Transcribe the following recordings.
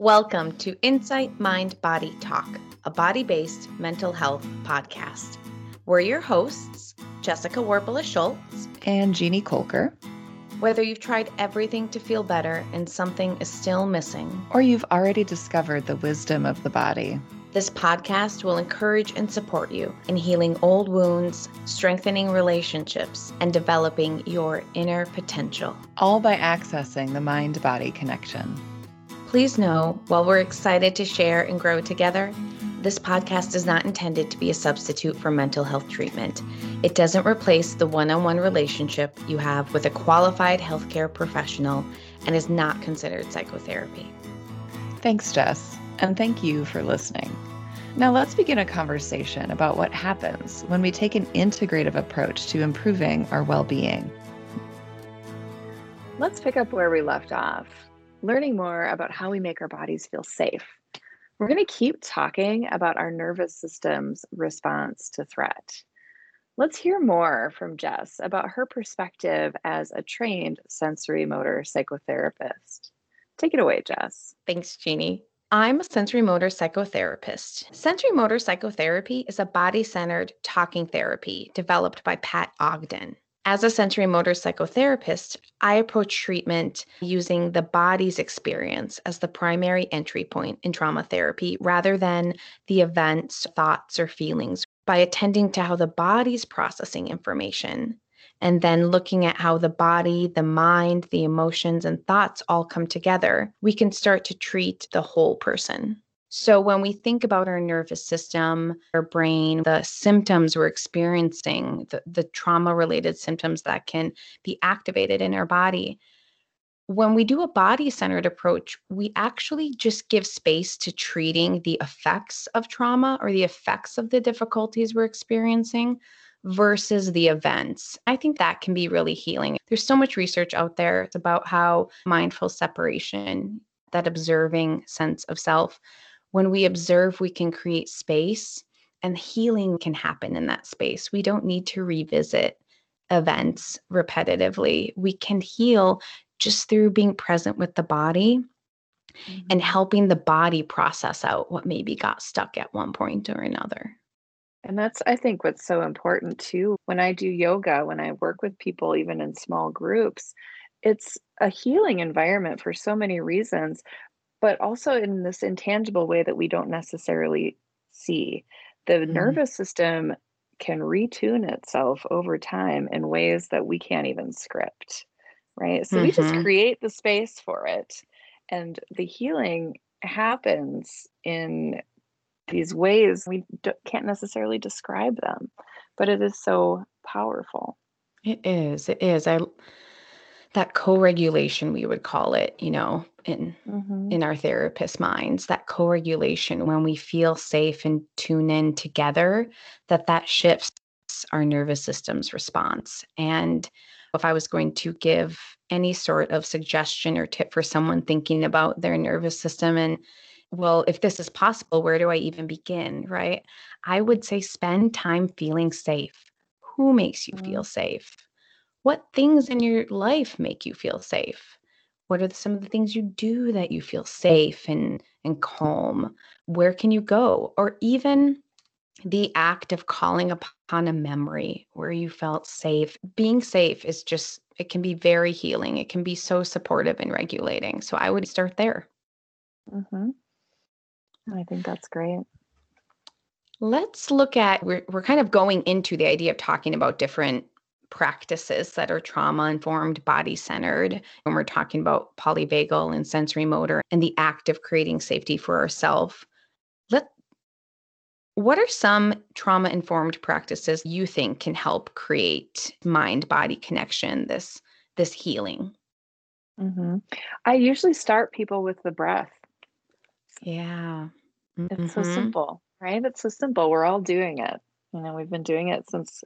Welcome to Insight Mind Body Talk, a body based mental health podcast. We're your hosts, Jessica Warpala Schultz and Jeannie Kolker. Whether you've tried everything to feel better and something is still missing, or you've already discovered the wisdom of the body, this podcast will encourage and support you in healing old wounds, strengthening relationships, and developing your inner potential. All by accessing the mind body connection. Please know, while we're excited to share and grow together, this podcast is not intended to be a substitute for mental health treatment. It doesn't replace the one on one relationship you have with a qualified healthcare professional and is not considered psychotherapy. Thanks, Jess, and thank you for listening. Now, let's begin a conversation about what happens when we take an integrative approach to improving our well being. Let's pick up where we left off learning more about how we make our bodies feel safe. We're going to keep talking about our nervous system's response to threat. Let's hear more from Jess about her perspective as a trained sensory motor psychotherapist. Take it away, Jess. Thanks, Jeannie. I'm a sensory motor psychotherapist. Sensory motor psychotherapy is a body centered talking therapy developed by Pat Ogden. As a sensory motor psychotherapist, I approach treatment using the body's experience as the primary entry point in trauma therapy rather than the events, thoughts, or feelings by attending to how the body's processing information and then looking at how the body, the mind, the emotions, and thoughts all come together, we can start to treat the whole person. So, when we think about our nervous system, our brain, the symptoms we're experiencing, the, the trauma related symptoms that can be activated in our body, when we do a body centered approach, we actually just give space to treating the effects of trauma or the effects of the difficulties we're experiencing versus the events. I think that can be really healing. There's so much research out there about how mindful separation, that observing sense of self, when we observe, we can create space and healing can happen in that space. We don't need to revisit events repetitively. We can heal just through being present with the body mm-hmm. and helping the body process out what maybe got stuck at one point or another. And that's, I think, what's so important too. When I do yoga, when I work with people, even in small groups, it's a healing environment for so many reasons but also in this intangible way that we don't necessarily see. The mm-hmm. nervous system can retune itself over time in ways that we can't even script, right? So mm-hmm. we just mm-hmm. create the space for it. And the healing happens in these ways we d- can't necessarily describe them, but it is so powerful. It is. It is. I that co-regulation we would call it you know in mm-hmm. in our therapist minds that co-regulation when we feel safe and tune in together that that shifts our nervous system's response and if i was going to give any sort of suggestion or tip for someone thinking about their nervous system and well if this is possible where do i even begin right i would say spend time feeling safe who makes you mm-hmm. feel safe what things in your life make you feel safe? What are some of the things you do that you feel safe and, and calm? Where can you go? Or even the act of calling upon a memory where you felt safe. Being safe is just, it can be very healing. It can be so supportive and regulating. So I would start there. Mm-hmm. I think that's great. Let's look at, we're, we're kind of going into the idea of talking about different practices that are trauma informed, body centered. When we're talking about polyvagal and sensory motor and the act of creating safety for ourselves, let what are some trauma informed practices you think can help create mind body connection, this this healing? Mm-hmm. I usually start people with the breath. Yeah. Mm-hmm. It's so mm-hmm. simple, right? It's so simple. We're all doing it. You know, we've been doing it since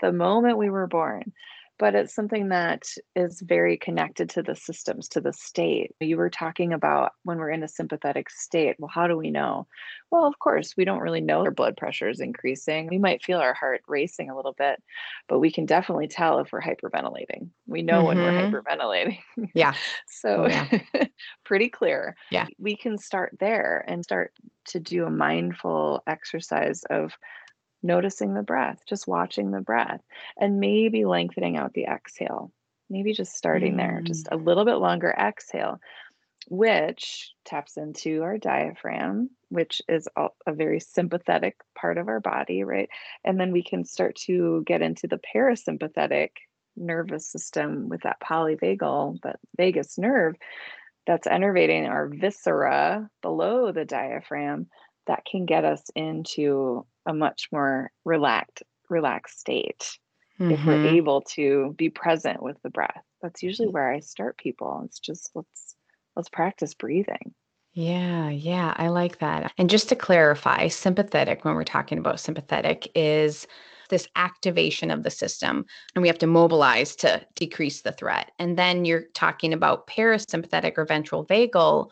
the moment we were born. but it's something that is very connected to the systems, to the state. You were talking about when we're in a sympathetic state. Well, how do we know? Well, of course, we don't really know our blood pressure is increasing. We might feel our heart racing a little bit, but we can definitely tell if we're hyperventilating. We know mm-hmm. when we're mm-hmm. hyperventilating. Yeah. so, yeah. pretty clear. Yeah. We can start there and start to do a mindful exercise of noticing the breath, just watching the breath, and maybe lengthening out the exhale. Maybe just starting mm. there, just a little bit longer exhale, which taps into our diaphragm, which is a very sympathetic part of our body, right? And then we can start to get into the parasympathetic nervous system with that polyvagal, that vagus nerve that's innervating our viscera below the diaphragm that can get us into a much more relaxed relaxed state mm-hmm. if we're mm-hmm. able to be present with the breath that's usually where i start people it's just let's let's practice breathing yeah, yeah, I like that. And just to clarify, sympathetic, when we're talking about sympathetic, is this activation of the system, and we have to mobilize to decrease the threat. And then you're talking about parasympathetic or ventral vagal,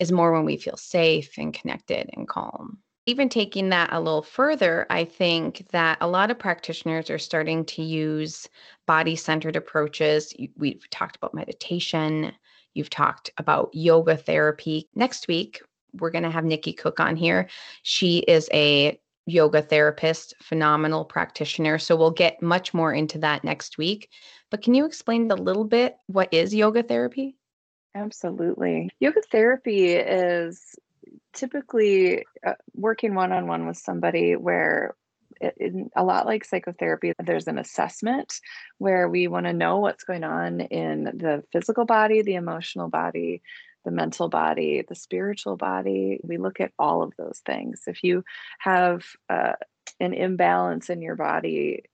is more when we feel safe and connected and calm even taking that a little further, I think that a lot of practitioners are starting to use body centered approaches. We've talked about meditation, you've talked about yoga therapy. Next week, we're going to have Nikki Cook on here. She is a yoga therapist, phenomenal practitioner. So we'll get much more into that next week. But can you explain a little bit what is yoga therapy? Absolutely. Yoga therapy is typically uh, working one on one with somebody where it, it, a lot like psychotherapy, there's an assessment where we want to know what's going on in the physical body, the emotional body, the mental body, the spiritual body. We look at all of those things. If you have uh, an imbalance in your body,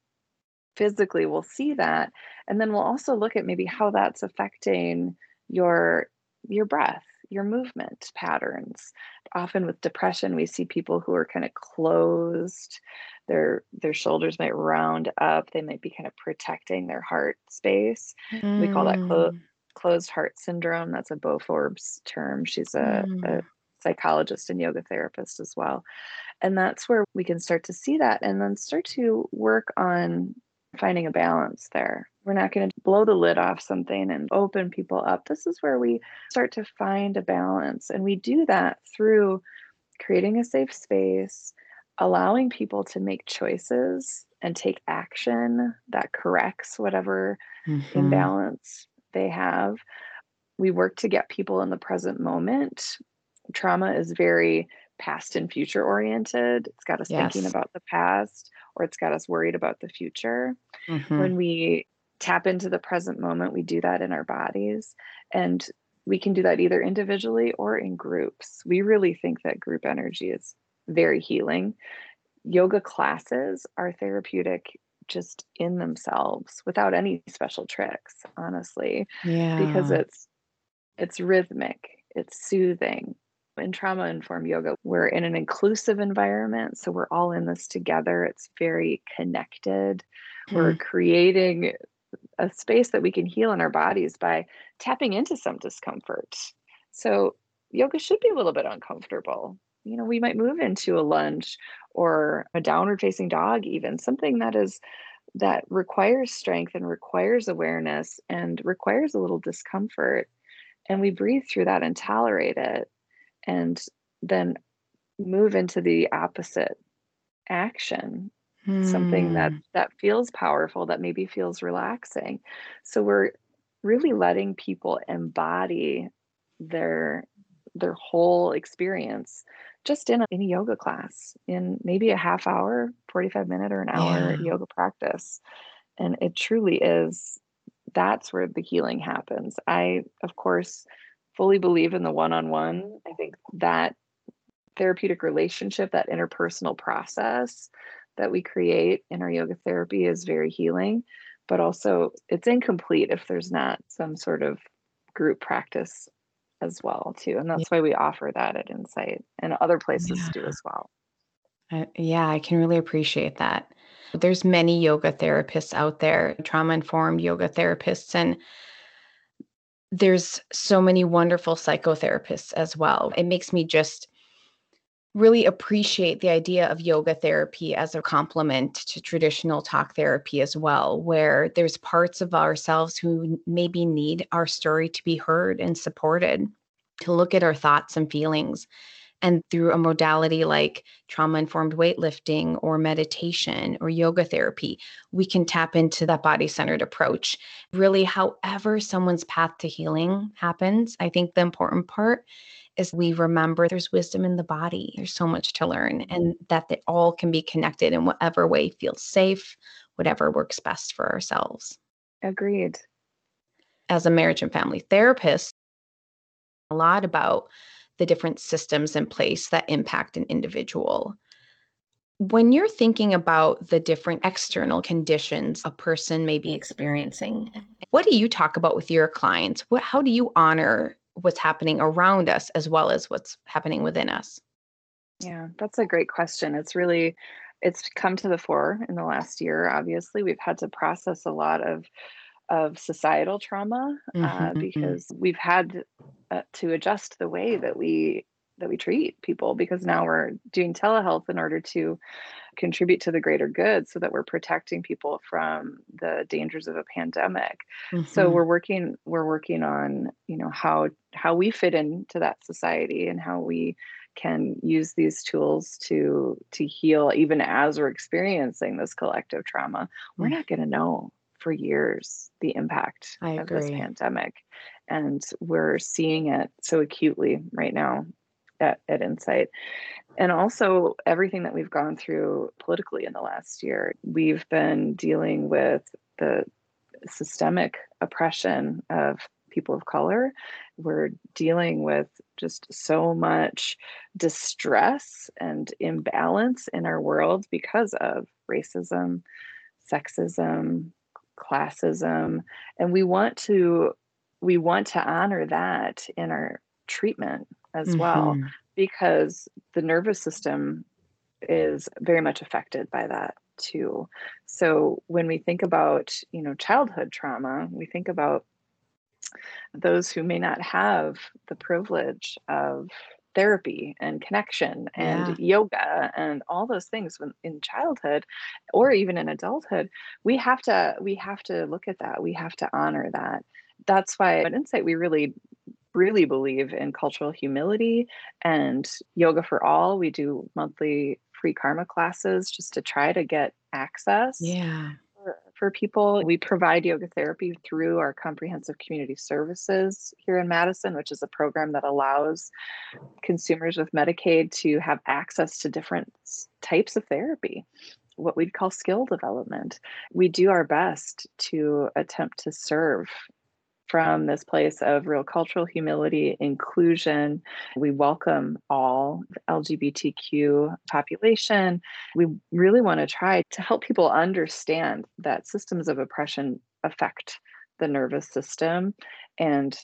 physically, we'll see that. And then we'll also look at maybe how that's affecting your your breath your movement patterns. Often with depression, we see people who are kind of closed. Their their shoulders might round up. They might be kind of protecting their heart space. Mm. We call that clo- mm. closed heart syndrome. That's a Bo Forbes term. She's a, mm. a psychologist and yoga therapist as well. And that's where we can start to see that and then start to work on finding a balance there. We're not going to blow the lid off something and open people up. This is where we start to find a balance. And we do that through creating a safe space, allowing people to make choices and take action that corrects whatever mm-hmm. imbalance they have. We work to get people in the present moment. Trauma is very past and future oriented. It's got us yes. thinking about the past or it's got us worried about the future. Mm-hmm. When we tap into the present moment, we do that in our bodies. And we can do that either individually or in groups. We really think that group energy is very healing. Yoga classes are therapeutic just in themselves without any special tricks, honestly. Yeah. Because it's it's rhythmic, it's soothing, in trauma informed yoga, we're in an inclusive environment. So we're all in this together. It's very connected. Mm-hmm. We're creating a space that we can heal in our bodies by tapping into some discomfort. So yoga should be a little bit uncomfortable. You know, we might move into a lunge or a downward facing dog, even something that is that requires strength and requires awareness and requires a little discomfort. And we breathe through that and tolerate it and then move into the opposite action something that hmm. that feels powerful that maybe feels relaxing so we're really letting people embody their their whole experience just in a, in a yoga class in maybe a half hour 45 minute or an hour yeah. yoga practice and it truly is that's where the healing happens i of course fully believe in the one on one. I think that therapeutic relationship, that interpersonal process that we create in our yoga therapy is very healing, but also it's incomplete if there's not some sort of group practice as well too and that's yeah. why we offer that at insight and other places yeah. do as well uh, yeah i can really appreciate that There's many yoga therapists out there, trauma informed yoga therapists and there's so many wonderful psychotherapists as well. It makes me just really appreciate the idea of yoga therapy as a complement to traditional talk therapy as well, where there's parts of ourselves who maybe need our story to be heard and supported, to look at our thoughts and feelings. And through a modality like trauma informed weightlifting or meditation or yoga therapy, we can tap into that body centered approach. Really, however, someone's path to healing happens, I think the important part is we remember there's wisdom in the body. There's so much to learn, and that they all can be connected in whatever way feels safe, whatever works best for ourselves. Agreed. As a marriage and family therapist, a lot about the different systems in place that impact an individual. When you're thinking about the different external conditions a person may be experiencing, what do you talk about with your clients? What how do you honor what's happening around us as well as what's happening within us? Yeah, that's a great question. It's really it's come to the fore in the last year. Obviously, we've had to process a lot of of societal trauma uh, mm-hmm. because we've had uh, to adjust the way that we that we treat people because now we're doing telehealth in order to contribute to the greater good so that we're protecting people from the dangers of a pandemic mm-hmm. so we're working we're working on you know how how we fit into that society and how we can use these tools to to heal even as we're experiencing this collective trauma we're mm. not going to know for years the impact of this pandemic and we're seeing it so acutely right now at, at Insight. And also everything that we've gone through politically in the last year. We've been dealing with the systemic oppression of people of color. We're dealing with just so much distress and imbalance in our world because of racism, sexism, classism, and we want to we want to honor that in our treatment as mm-hmm. well because the nervous system is very much affected by that too. So when we think about you know childhood trauma we think about those who may not have the privilege of therapy and connection and yeah. yoga and all those things when, in childhood or even in adulthood we have to we have to look at that. We have to honor that. That's why at insight we really really believe in cultural humility and yoga for all. We do monthly free karma classes just to try to get access. Yeah. For, for people, we provide yoga therapy through our comprehensive community services here in Madison, which is a program that allows consumers with Medicaid to have access to different types of therapy what we'd call skill development. We do our best to attempt to serve from this place of real cultural humility, inclusion. We welcome all LGBTQ population. We really want to try to help people understand that systems of oppression affect the nervous system and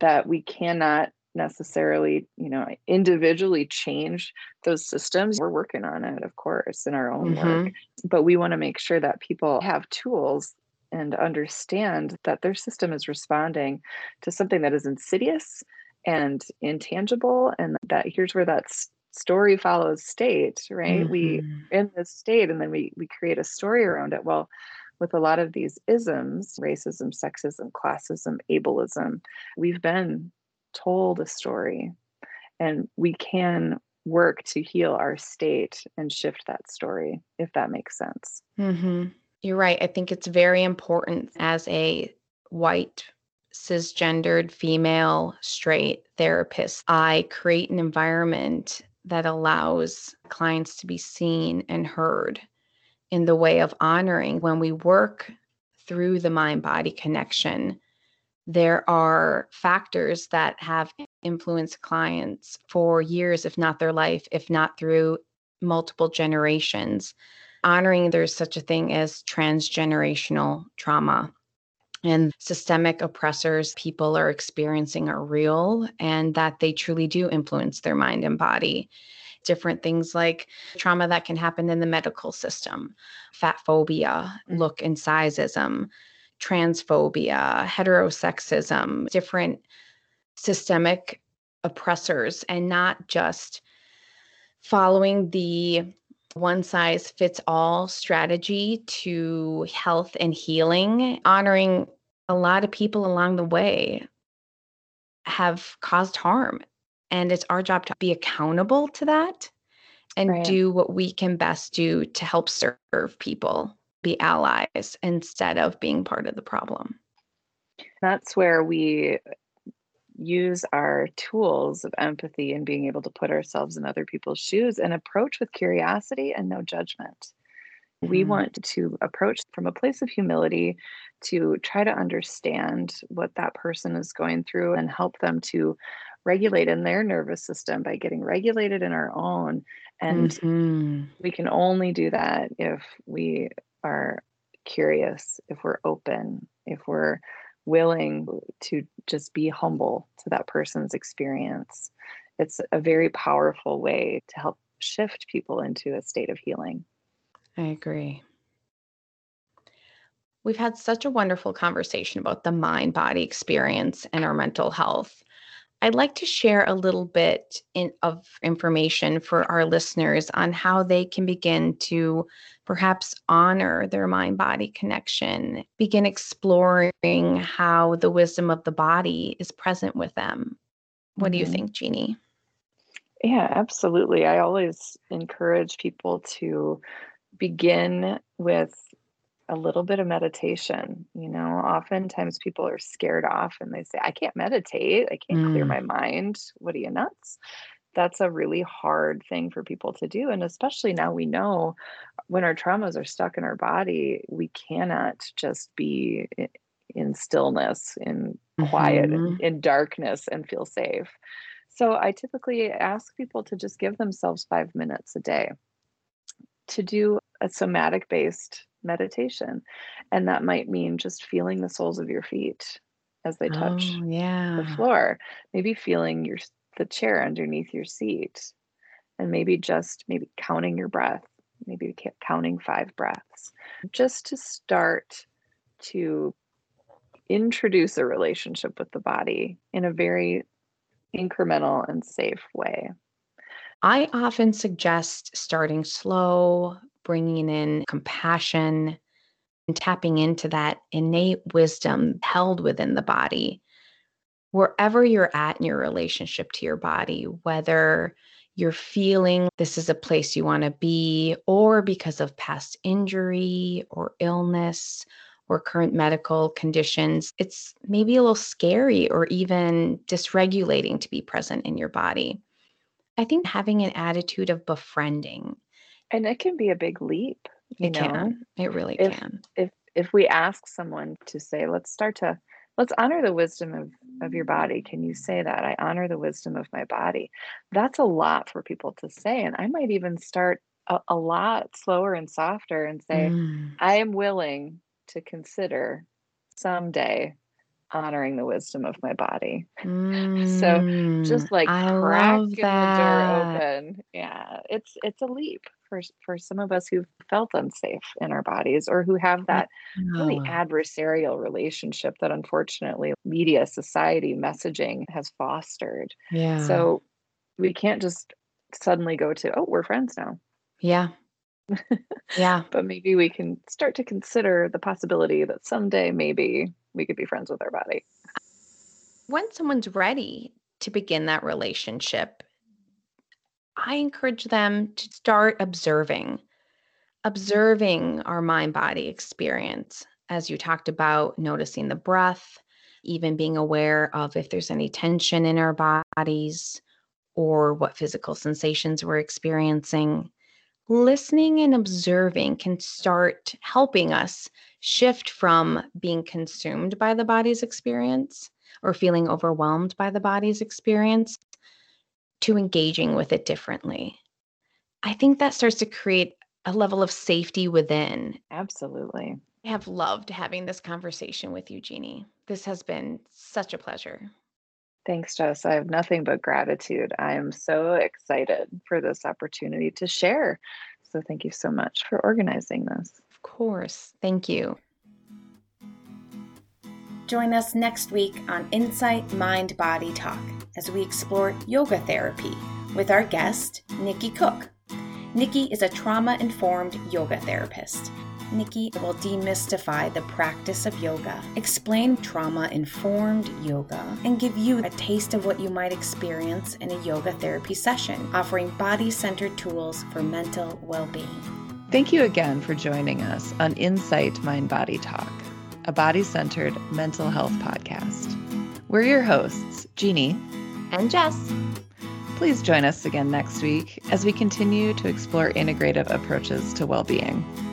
that we cannot necessarily you know individually change those systems we're working on it of course in our own mm-hmm. work but we want to make sure that people have tools and understand that their system is responding to something that is insidious and intangible and that here's where that story follows state right mm-hmm. we in this state and then we we create a story around it well with a lot of these isms racism sexism classism ableism we've been told a story and we can work to heal our state and shift that story if that makes sense mm-hmm. You're right. I think it's very important as a white, cisgendered, female, straight therapist. I create an environment that allows clients to be seen and heard in the way of honoring when we work through the mind body connection. There are factors that have influenced clients for years, if not their life, if not through multiple generations honoring there's such a thing as transgenerational trauma and systemic oppressors people are experiencing are real and that they truly do influence their mind and body. different things like trauma that can happen in the medical system, fat phobia, mm-hmm. look and sizeism, transphobia, heterosexism, different systemic oppressors, and not just following the one size fits all strategy to health and healing, honoring a lot of people along the way have caused harm. And it's our job to be accountable to that and right. do what we can best do to help serve people, be allies instead of being part of the problem. That's where we use our tools of empathy and being able to put ourselves in other people's shoes and approach with curiosity and no judgment. We mm-hmm. want to approach from a place of humility to try to understand what that person is going through and help them to regulate in their nervous system by getting regulated in our own. And mm-hmm. we can only do that if we are curious, if we're open, if we're willing to just be humble to that person's experience. It's a very powerful way to help shift people into a state of healing. I agree. We've had such a wonderful conversation about the mind body experience and our mental health. I'd like to share a little bit in, of information for our listeners on how they can begin to perhaps honor their mind body connection, begin exploring how the wisdom of the body is present with them. What mm-hmm. do you mm-hmm. think, Jeannie? Yeah, absolutely. I always encourage people to begin with a little bit of meditation. You know, oftentimes people are scared off and they say, I can't meditate. I can't mm. clear my mind. What are you nuts? That's a really hard thing for people to do. And especially now we know when our traumas are stuck in our body, we cannot just be in stillness, in quiet, mm-hmm. in, in darkness, and feel safe. So I typically ask people to just give themselves five minutes a day to do a somatic based meditation. And that might mean just feeling the soles of your feet as they touch oh, yeah. the floor. Maybe feeling your the chair underneath your seat. And maybe just maybe counting your breath, maybe counting five breaths. Just to start to introduce a relationship with the body in a very incremental and safe way. I often suggest starting slow, bringing in compassion and tapping into that innate wisdom held within the body. Wherever you're at in your relationship to your body, whether you're feeling this is a place you want to be, or because of past injury or illness or current medical conditions, it's maybe a little scary or even dysregulating to be present in your body. I think having an attitude of befriending and it can be a big leap. You it know? can. It really if, can. If if we ask someone to say, let's start to let's honor the wisdom of of your body. Can you say that? I honor the wisdom of my body. That's a lot for people to say. And I might even start a, a lot slower and softer and say, mm. I am willing to consider someday honoring the wisdom of my body. Mm, so just like I cracking the door open. Yeah, it's it's a leap for for some of us who've felt unsafe in our bodies or who have that really adversarial relationship that unfortunately media society messaging has fostered. Yeah. So we can't just suddenly go to, oh, we're friends now. Yeah. Yeah. But maybe we can start to consider the possibility that someday maybe we could be friends with our body. When someone's ready to begin that relationship, I encourage them to start observing, observing our mind body experience. As you talked about, noticing the breath, even being aware of if there's any tension in our bodies or what physical sensations we're experiencing. Listening and observing can start helping us shift from being consumed by the body's experience or feeling overwhelmed by the body's experience to engaging with it differently. I think that starts to create a level of safety within. Absolutely. I have loved having this conversation with you, Jeannie. This has been such a pleasure. Thanks, Jess. I have nothing but gratitude. I am so excited for this opportunity to share. So, thank you so much for organizing this. Of course. Thank you. Join us next week on Insight Mind Body Talk as we explore yoga therapy with our guest, Nikki Cook. Nikki is a trauma informed yoga therapist Nikki will demystify the practice of yoga, explain trauma informed yoga, and give you a taste of what you might experience in a yoga therapy session, offering body centered tools for mental well being. Thank you again for joining us on Insight Mind Body Talk, a body centered mental health podcast. We're your hosts, Jeannie and Jess. Please join us again next week as we continue to explore integrative approaches to well being.